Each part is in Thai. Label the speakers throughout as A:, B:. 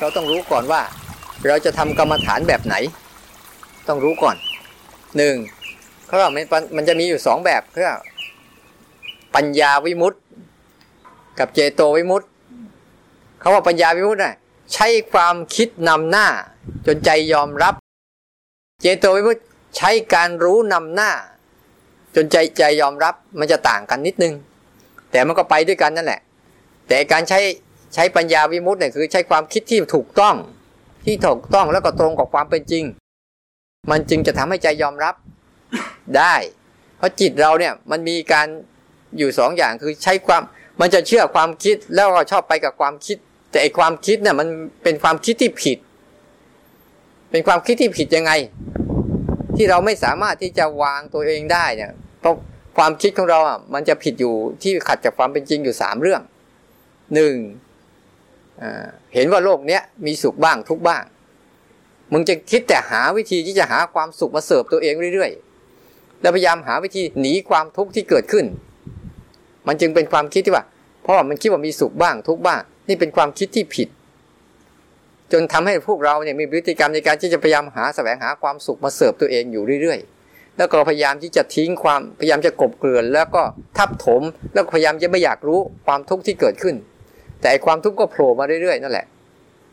A: เราต้องรู้ก่อนว่า เราจะทำกรรมฐานแบบไหน ต้องรู้ก่อนหนึ่งเขาบอกมันจะมีอยู่สองแบบคือปัญญาวิมุตต์กับเจโตวิมุตต์เขาว่าปัญญาวิมุตต์น่ะใช้ความคิดนำหน้า จนใจยอมรับ เจโตวิมุตต์ใช้การรู้นำหน้า จนใจใจยอมรับมันจะต่างกันนิดนึง แต่มันก็ไปด้วยกันนั่นแหละ แต่การใช้ ใช้ปัญญาวิมุตต์เนี่ยคือใช้ความคิดที่ถูกต้อง ที่ถูกต้องแล้วก็ตรงกับความเป็นจริง มันจึงจะทำให้ใจยอมรับได้ เพราะจิตเราเนี่ยมันมีการอยู่สองอย่างคือใช้ความมันจะเชื่อความคิดแล้วก็ชอบไปกับความคิด แต่ไอความคิดเนี่ยมันเป็นความคิดที่ผิด เป็นความคิดที่ผิดยังไง ที่เราไม่สามารถที่จะวางตัวเองได้เนี่ยเพราะความคิดของเราอะมันจะผิดอยู่ที่ขัดจากความเป็นจริงอยู่สามเรื่องหนึ่ง เห็นว่าโลกเนี้ยมีสุขบ้างทุกบ้าง มึงจะคิดแต่หาวิธีที่จะหาความสุขมาเสิร์ฟตัวเองเรื่อยๆ แล้วพยายามหาวิธีหนีความทุกข์ที่เกิดขึ้น มันจึงเป็นความคิดที่ว่าเพราะมันคิดว่ามีสุขบ้างทุกบ้าง นี่เป็นความคิดที่ผิด จนทำให้พวกเราเนี่ยมีพฤติกรรมในการที่จะพยายามหาแสวงหาความสุขมาเสิร์ฟตัวเองอยู่เรื่อยๆ แล้วก็พยายามที่จะทิ้งความพยายามจะกบเกลื่อน แล้วก็ทับถม แล้วพยายามจะไม่อยากรู้ความทุกข์ที่เกิดขึ้น แต่ความทุกข์ก็โผล่มาเรื่อยๆนั่นแหละ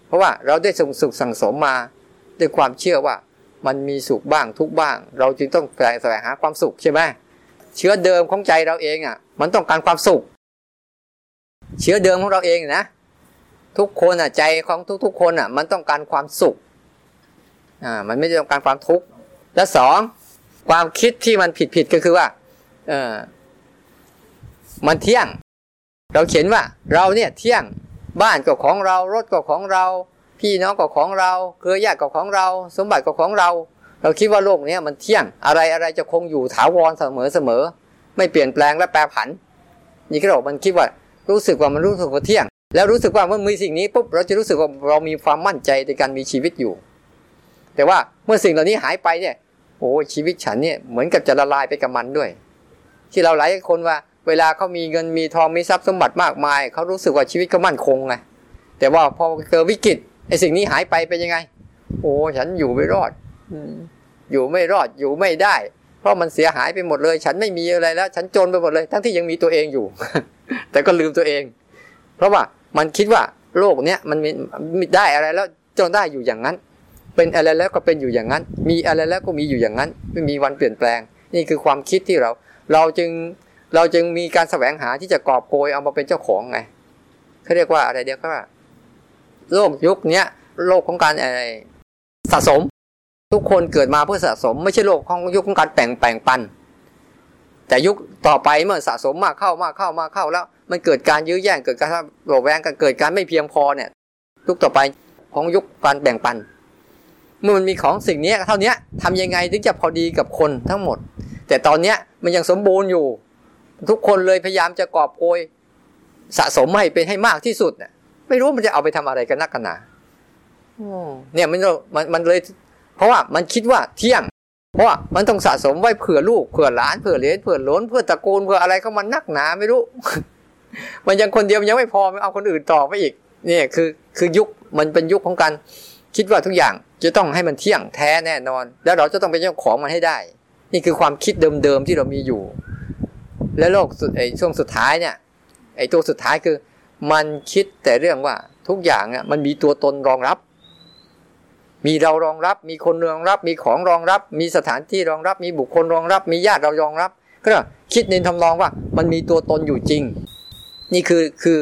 A: เพราะว่าเราได้ส่งสุขสั่งสมมา ด้วยความเชื่อว่ามันมีสุขบ้างทุกบ้าง เราจึงต้องแสวงหาความสุขใช่ไหมเชื้อเดิมของใจเราเองอะ มันต้องการความสุข เชื้อเดิมของเราเองนะ ทุกคนอะใจของทุกๆคนอะ มันต้องการความสุขอ่ามันไม่ได้ต้องการความทุกข์และสองความคิดที่มันผิดๆก็คือว่า เออมันเที่ยง เราเขียนว่าเราเนี่ยเที่ยงบ้านก็ของเรารถก็ของเรา พี่น้องก็ของเรา เครือญาติก็ของเรา สมบัติก็ของเรา เราคิดว่าโลกนี้มันเที่ยงอะไรอะไรจะคงอยู่ถาวรเสมอเสมอ ไม่เปลี่ยนแปลงและแปรผัน นี่ก็บอกมันคิดว่ารู้สึกว่ามันรู้สึกว่าเที่ยง แล้วรู้สึกว่าเมื่อมีสิ่งนี้ปุ๊บเราจะรู้สึกว่าเรามีความมั่นใจในการมีชีวิตอยู่ แต่ว่าเมื่อสิ่งเหล่านี้หายไปเนี่ยโอ้ชีวิตฉันเนี่ยเหมือนกับจะละลายไปกับมันด้วย ที่เราหลายคนว่า เวลาเขามีเงินมีทองมีทรัพย์สมบัติมากมายเขารู้สึกว่าชีวิตเขามั่นคงไงแต่ว่าพอเกิดวิกฤตไอ้สิ่งนี้หายไปเป็นยังไง โอ้ฉันอยู่ไม่รอดอยู่ไม่รอดอยู่ไม่ได้ เพราะมันเสียหายไปหมดเลย ฉันไม่มีอะไรแล้ว ฉันจนไปหมดเลย ทั้งที่ยังมีตัวเองอยู่ แต่ก็ลืมตัวเอง เพราะว่ามันคิดว่าโลกเนี้ยมันมีได้อะไรแล้วจนได้อยู่อย่างนั้น เป็นอะไรแล้วก็เป็นอยู่อย่างนั้น มีอะไรแล้วก็มีอยู่อย่างนั้น ไม่มีวันเปลี่ยนแปลง นี่คือความคิดที่เรา เราจึง เราจึงมีการแสวงหาที่จะกอบโกยเอามาเป็นเจ้าของไงเขาเรียกว่าอะไรเดียวก็ว่าโลกยุคนี้โลกของการอะไรสะสม ทุกคนเกิดมาเพื่อสะสม ไม่ใช่โลกของยุคของการแบ่งแบ่งปัน แต่ยุคต่อไปเมื่อสะสมมากเข้ามากเข้ามากเข้าแล้ว มันเกิดการยื้อแย่งเกิดการโหวแวงกันเกิดการไม่เพียงพอเนี่ยยุคต่อไปของยุคการแบ่งปัน เมื่อมันมีของสิ่งนี้เท่านี้ทำยังไงถึงจะพอดีกับคนทั้งหมด แต่ตอนเนี้ยมันยังสมบูรณ์อยู่ ทุกคนเลยพยายามจะกอบโกยสะสมให้เป็นให้มากที่สุดเนี่ยไม่รู้มันจะเอาไปทำอะไรกันนักกันหนาเนี่ยมันมันมันเลย เพราะว่ามันคิดว่าเที่ยง เพราะว่ามันต้องสะสมไว้เผื่อลูกเผื่อหลานเผื่อเลนเผื่อล้นเผื่อตระกูลเผื่ออะไรก็มันนักหนาไม่รู้ มันยังคนเดียวยังไม่พอมันเอาคนอื่นต่อไปอีก เนี่ยคือคือยุคมันเป็นยุคของการคิดว่าทุกอย่างจะต้องให้มันเที่ยงแท้แน่นอน แล้วเราจะต้องเป็นเจ้าของมันให้ได้ นี่คือความคิดเดิมๆที่เรามีอยู่ และโลกสุดไอ้ช่วงสุดท้ายเนี่ยไอ้ตัวสุดท้ายคือ มันคิดแต่เรื่องว่าทุกอย่างอะมันมีตัวตนรองรับ มีเรารองรับ มีคนรองรับ มีของรองรับ มีสถานที่รองรับ มีบุคคลรองรับ มีญาติเรารองรับ ก็คิดในทำนองว่า มันมีตัวตนอยู่จริง นี่คือคือ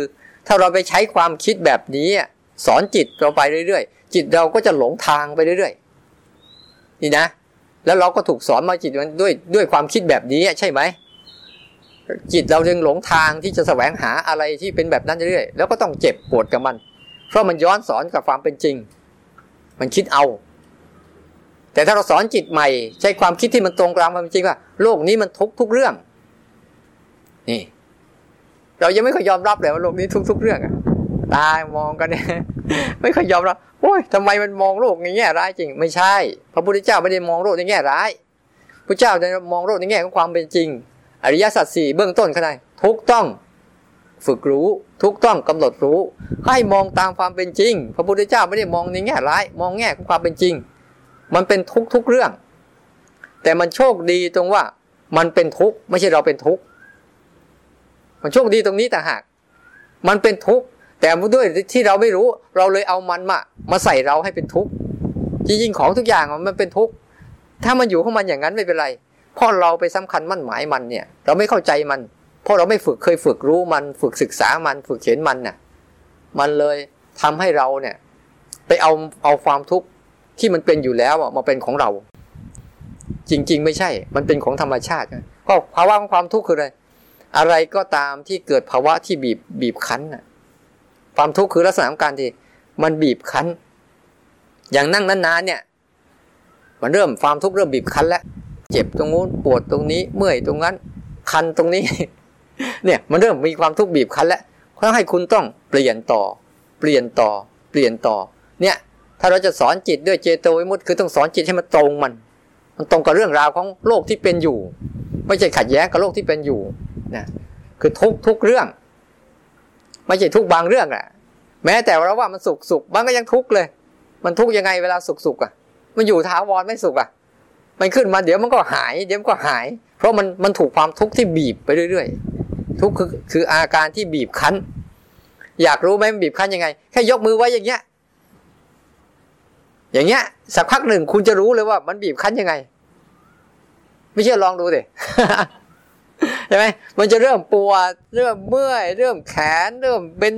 A: ถ้าเราไปใช้ความคิดแบบนี้สอนจิตเราไปเรื่อยๆ จิตเราก็จะหลงทางไปเรื่อยๆ นี่นะ แล้วเราก็ถูกสอนมาจิตมันด้วยด้วยความคิดแบบนี้ใช่ไหม จิตเราจึงหลงทางที่จะแสวงหาอะไรที่เป็นแบบนั้นเรื่อยๆแล้วก็ต้องเจ็บปวดกับมัน เพราะมันย้อนสอนกับความเป็นจริง มันคิดเอา แต่ถ้าเราสอนจิตใหม่ ใช้ความคิดที่มันตรงกลางความจริงว่า โลกนี้มันทุกทุกเรื่อง นี่ เรายังไม่เคยยอมรับเลยว่าโลกนี้ทุกทุกเรื่องอะตายมองกันเนี่ยไม่เคยยอมรับโอ้ยทำไมมันมองโลกในแง่ร้ายจริง ไม่ใช่ พระพุทธเจ้าไม่ได้มองโลกในแง่ร้ายพระเจ้าจะมองโลกในแง่ของความเป็นจริง อริยสัจสี่เบื้องต้นขนาดทุกต้องฝึกรู้ทุกต้องกำหนดรู้ ให้มองตามความเป็นจริง พระพุทธเจ้าไม่ได้มองในแง่ร้าย มองแง่ของความเป็นจริง มันเป็นทุกทุกเรื่อง แต่มันโชคดีตรงว่ามันเป็นทุกไม่ใช่เราเป็นทุกมันโชคดีตรงนี้แต่หาก มันเป็นทุกแต่ด้วยที่เราไม่รู้ เราเลยเอามันมามาใส่เราให้เป็นทุกจริงๆของทุกอย่างมันเป็นทุกถ้ามันอยู่ของมันอย่างนั้นไม่เป็นไร เพราะเราไปสำคัญมั่นหมายมันเนี่ย เราไม่เข้าใจมัน เพราะเราไม่ฝึกเคยฝึกรู้มัน ฝึกศึกษามันฝึกเห็นมันเนี่ยมันเลยทำให้เราเนี่ย ไปเอาเอาความทุกข์ที่มันเป็นอยู่แล้วมาเป็นของเรา จริง ๆ ไม่ใช่ มันเป็นของธรรมชาติก็ภาวะของความทุกข์คืออะไรอะไรก็ตามที่เกิดภาวะที่บีบบีบคั้นน่ะ ความทุกข์คือลักษณะของการที่มันบีบคั้น อย่างนั่งนานๆเนี่ย มันเริ่มความทุกข์เริ่มบีบคั้นแล้ว เจ็บตรงนู้นปวดตรงนี้ เมื่อยตรงนั้น คันตรงนี้ เนี่ยมันเริ่มมีความทุกข์บีบคั้นแล้วเขาให้คุณต้องเปลี่ยนต่อ เปลี่ยนต่อ เปลี่ยนต่อ เนี่ย ถ้าเราจะสอนจิตด้วยเจโตวิมุตต์คือต้องสอนจิตให้มันตรงมัน มันตรงกับเรื่องราวของโลกที่เป็นอยู่ ไม่ใช่ขัดแย้งกับโลกที่เป็นอยู่นะคือทุกทุกเรื่อง ไม่ใช่ทุกบางเรื่องแหละแม้แต่เราว่ามันสุกสุกมันก็ยังทุกเลย มันทุกยังไงเวลาสุกสุกอะมันอยู่ท้าวรไม่สุกอะ มันขึ้นมาเดี๋ยวมันก็หาย เดี๋ยวมันก็หาย เพราะมันมันถูกความทุกข์ที่บีบไปเรื่อยๆ ทุกข์คือคืออาการที่บีบคั้น อยากรู้ไหมมันบีบคั้นยังไง แค่ยกมือไว้อย่างเงี้ย อย่างเงี้ย สักพักหนึ่งคุณจะรู้เลยว่ามันบีบคั้นยังไง ไม่เชื่อลองดูดิใช่ไหมมันจะเริ่มปวดเริ่มเมื่อยเริ่มแขน เริ่มเป็น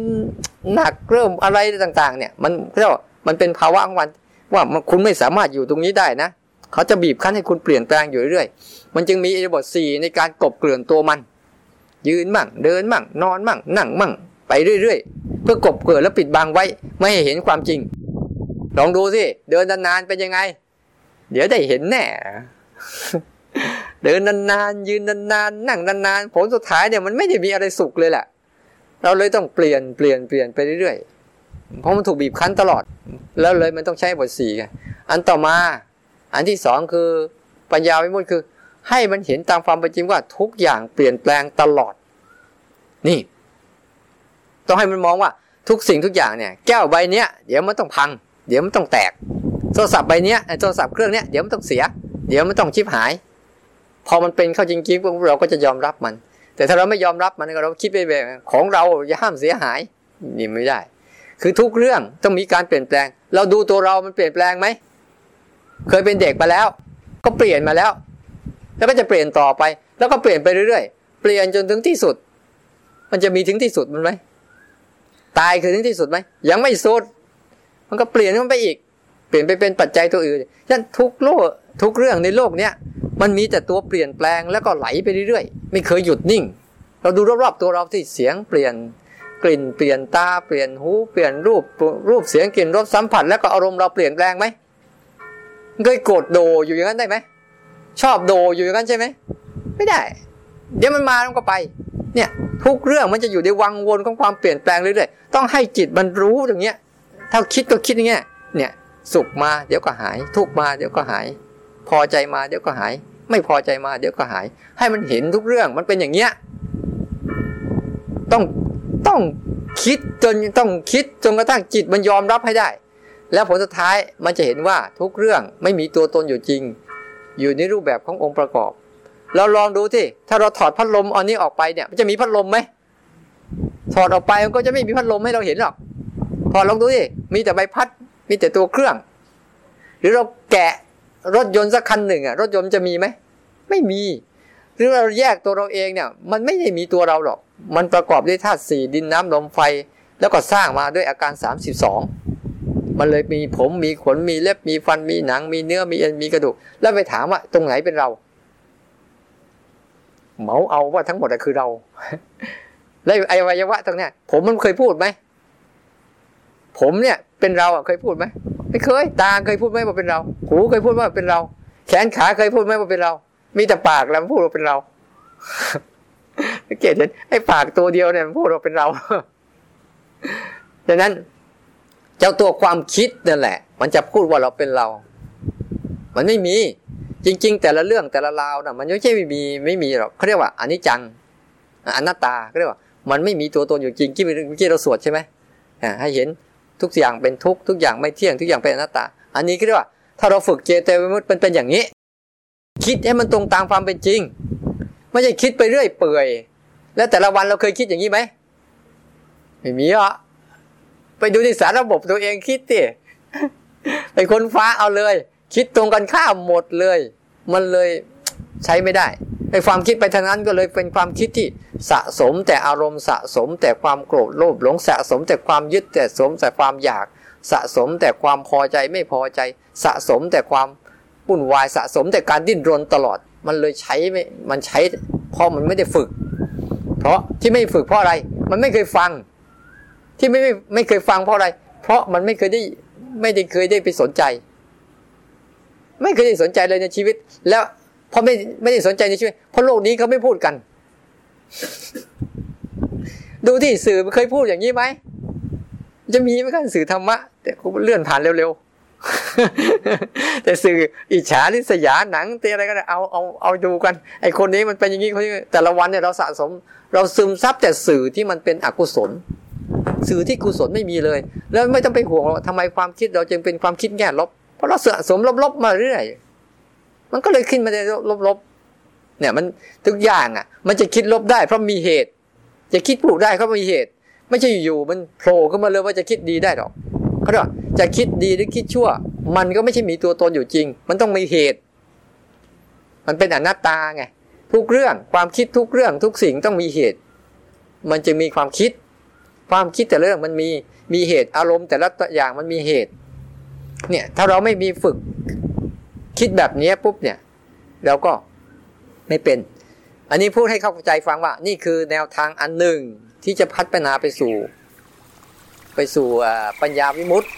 A: หนักเริ่มอะไรต่าง ๆ เนี่ย มันเรียกว่ามันเป็นภาวะของมันว่าคุณไม่สามารถอยู่ตรงนี้ได้นะ เขาจะบีบคั้นให้คุณเปลี่ยนแปลงอยู่เรื่อยๆมันจึงมีอิริบทสี่ในการกบเกลื่อนตัวมัน ยืนมั่งเดินมั่ง นอนมั่ง นั่งมั่ง ไปเรื่อยๆ เพื่อกบเกลื่อนแล้วปิดบังไว้ ไม่ให้เห็นความจริง ลองดูสิเดินนานๆเป็นยังไง เดี๋ยวได้เห็นแน่เดินนานๆยืนนานๆนั่งนานๆผลสุดท้ายเนี่ยมันไม่ได้มีอะไรสุขเลยแหละเราเลยต้องเปลี่ยนเปลี่ยนเปลี่ยนไปเรื่อยๆเพราะมันถูกบีบคั้นตลอด แล้วเลยมันต้องใช้บทสี่อันต่อมา อันที่สองคือปัญญาวิมุตติคือ ให้มันเห็นตามความเป็นจริงว่าทุกอย่างเปลี่ยนแปลงตลอด นี่ ต้องให้มันมองว่าทุกสิ่งทุกอย่างเนี่ย แก้วใบเนี้ยเดี๋ยวมันต้องพัง เดี๋ยวมันต้องแตก โทรศัพท์ใบเนี้ยโทรศัพท์เครื่องเนี้ยเดี๋ยวมันต้องเสีย เดี๋ยวมันต้องชิบหาย พอมันเป็นเข้าจริงๆเราก็จะยอมรับมัน แต่ถ้าเราไม่ยอมรับมันเราคิดไปแบบของเราอย่าห้ามเสียหายนี่ไม่ได้ คือทุกเรื่องต้องมีการเปลี่ยนแปลง เราดูตัวเรามันเปลี่ยนแปลงไหม เคยเป็นเด็กมาแล้ว ก็เปลี่ยนมาแล้ว แล้วก็จะเปลี่ยนต่อไป แล้วก็เปลี่ยนไปเรื่อยๆ เปลี่ยนจนถึงที่สุด มันจะมีถึงที่สุดมันไหมตายคือถึงที่สุดไหมยังไม่สุด มันก็เปลี่ยนมันไปอีก เปลี่ยนไปเป็นปัจจัยตัวอื่นฉะนั้นทุกโลกทุกเรื่องในโลกเนี้ยมันมีแต่ตัวเปลี่ยนแปลงแล้วก็ไหลไปเรื่อยๆ ไม่เคยหยุดนิ่ง เราดูรอบๆตัวเราที่เสียงเปลี่ยนกลิ่นเปลี่ยนตาเปลี่ยนหูเปลี่ยนรูปรูปเสียงกลิ่นรสสัมผัสแล้วก็อารมณ์เราเปลี่ยนแปลงไหม เคยโกรธโดอยู่อย่างนั้นได้ไหมชอบโดอยู่อย่างนั้นใช่ไหมไม่ได้ เดี๋ยวมันมาแล้วก็ไป เนี่ยทุกเรื่องมันจะอยู่ในวังวนของความเปลี่ยนแปลงเรื่อยๆต้องให้จิตมันรู้อย่างเงี้ยถ้าคิดก็คิดอย่างเงี้ยเนี่ยสุขมาเดี๋ยวก็หาย ทุกมาเดี๋ยวก็หาย พอใจมาเดี๋ยวก็หาย ไม่พอใจมาเดี๋ยวก็หาย ให้มันเห็นทุกเรื่องมันเป็นอย่างเงี้ยต้องต้องคิดจนต้องคิดจนกระทั่งจิตมันยอมรับให้ได้ แล้วผลสุดท้ายมันจะเห็นว่าทุกเรื่องไม่มีตัวตนอยู่จริง อยู่ในรูปแบบขององค์ประกอบ เราลองดูที่ถ้าเราถอดพัดลมอันนี้ออกไปเนี่ยมันจะมีพัดลมไหมถอดออกไปมันก็จะไม่มีพัดลมให้เราเห็นหรอกถอดลองดูที่มีแต่ใบพัด มีแต่ตัวเครื่อง หรือเราแกะรถยนต์สักคันหนึ่งอะรถยนต์จะมีไหมไม่มี หรือเราแยกตัวเราเองเนี่ยมันไม่ได้มีตัวเราหรอก มันประกอบด้วยธาตุสี่ดินน้ำลมไฟ แล้วก็สร้างมาด้วยอาการสา มันเลยมีผมมีขนมีเล็บมีฟันมีหนัง มีเนื้อมีเอ็นมีกระดูก แล้วไปถามว่าตรงไหนเป็นเราเหมาเอาว่าทั้งหมดคือเรา แล้วไอวัยวะตรงเนี้ย ผมมันเคยพูดไหม ผมเนี่ยเป็นเราอะเคยพูดไหมไม่เคย ตาเคยพูดไหมว่าเป็นเรา หูเคยพูดว่าเป็นเรา แขนขาเคยพูดไหมว่าเป็นเรา มีแต่ปากแล้วพูดว่าเป็นเราเกตเห็นไอ้ปากตัวเดียวเนี่ยมันพูดว่าเป็นเราดังนั้น เจ้าตัวความคิดนั่นแหละ มันจะพูดว่าเราเป็นเรา มันไม่มี จริง ๆ แต่ละเรื่องแต่ละราวนะมันไม่ใช่ไม่มีไม่มีหรอกเขาเรียกว่าอนิจจังอนัตตาเขาเรียกว่า มันไม่มีตัวตนอยู่จริงที่เมื่อกี้เราสวดใช่ไหมให้เห็นทุกอย่างเป็นทุกทุกอย่างไม่เที่ยงทุกอย่างเป็นอนัตตา อันนี้ก็เรียกว่า ถ้าเราฝึกเจตวิมุตต์เป็นเป็นอย่างนี้ คิดให้มันตรงตามความเป็นจริง ไม่ใช่คิดไปเรื่อยเปื่อย แล้วแต่ละวันเราเคยคิดอย่างนี้ไหมไม่มีอะ ไปดูในสารระบบตัวเองคิดติไปค้นฟ้าเอาเลย คิดตรงกันข้ามหมดเลย มันเลยใช้ไม่ได้ไอ้ความคิดไปทางนั้นก็เลยเป็นความคิดที่สะสมแต่อารมณ์สะสม แต่ความโกรธโลภหลงสะสม แต่ความยึดแต่สมแต่ความอยากสะสมแต่ความพอใจไม่พอใจ สะสมแต่ความปุ่นวายสะสมแต่การดิ้นรนตลอด มันเลยใช้ไม่มันใช้เพราะมันไม่ได้ฝึก เพราะที่ไม่ฝึกเพราะอะไร มันไม่เคยฟัง ที่ไม่ไม่ไม่เคยฟังเพราะอะไร เพราะมันไม่เคยได้ไม่ได้เคยได้ไปสนใจ ไม่เคยได้สนใจเลยในชีวิต แล้วพอไม่ไม่ได้สนใจในชีวิตเพราะโลกนี้เขาไม่พูดกัน ดูที่สื่อเคยพูดอย่างนี้ไหมจะมีไหมกันสื่อธรรมะ แต่เขาเลื่อนผ่านเร็วๆ แต่สื่ออิจฉาริษยาหนังเตอะไรก็ได้เอาเอาเอาดูกัน ไอคนนี้มันเป็นอย่างนี้คนนี้แต่ละวันเนี่ยเราสะสม เราซึมซับแต่สื่อที่มันเป็นอกุศล สื่อที่กุศลไม่มีเลย แล้วไม่ต้องไปห่วงว่าทำไมความคิดเราจึงเป็นความคิดแง่ลบ เพราะเราสะสมลบๆมาเรื่อยมันก็เลยขึ้นมาในลบๆเนี่ยมันทุกอย่างอะ มันจะคิดลบได้ เพราะมีเหตุ จะคิดผูกได้เพราะมีเหตุ ไม่ใช่อยู่ๆมันโผล่ขึ้นมาเลยว่าจะคิดดีได้หรอกเขาบอกจะคิดดีหรือคิดชั่ว มันก็ไม่ใช่มีตัวตนอยู่จริง มันต้องมีเหตุ มันเป็นอนัตตาไงทุกเรื่องความคิดทุกเรื่องทุกสิ่งต้องมีเหตุ มันจะมีความคิด ความคิดแต่เรื่องมันมีมีเหตุอารมณ์แต่ละอย่างมันมีเหตุ เนี่ยถ้าเราไม่มีฝึกคิดแบบนี้ปุ๊บเนี่ยเราก็ไม่เป็น อันนี้พูดให้เข้าใจฟังว่า นี่คือแนวทางอันหนึ่งที่จะพัฒนาไปสู่ ไปสู่ปัญญาวิมุตติ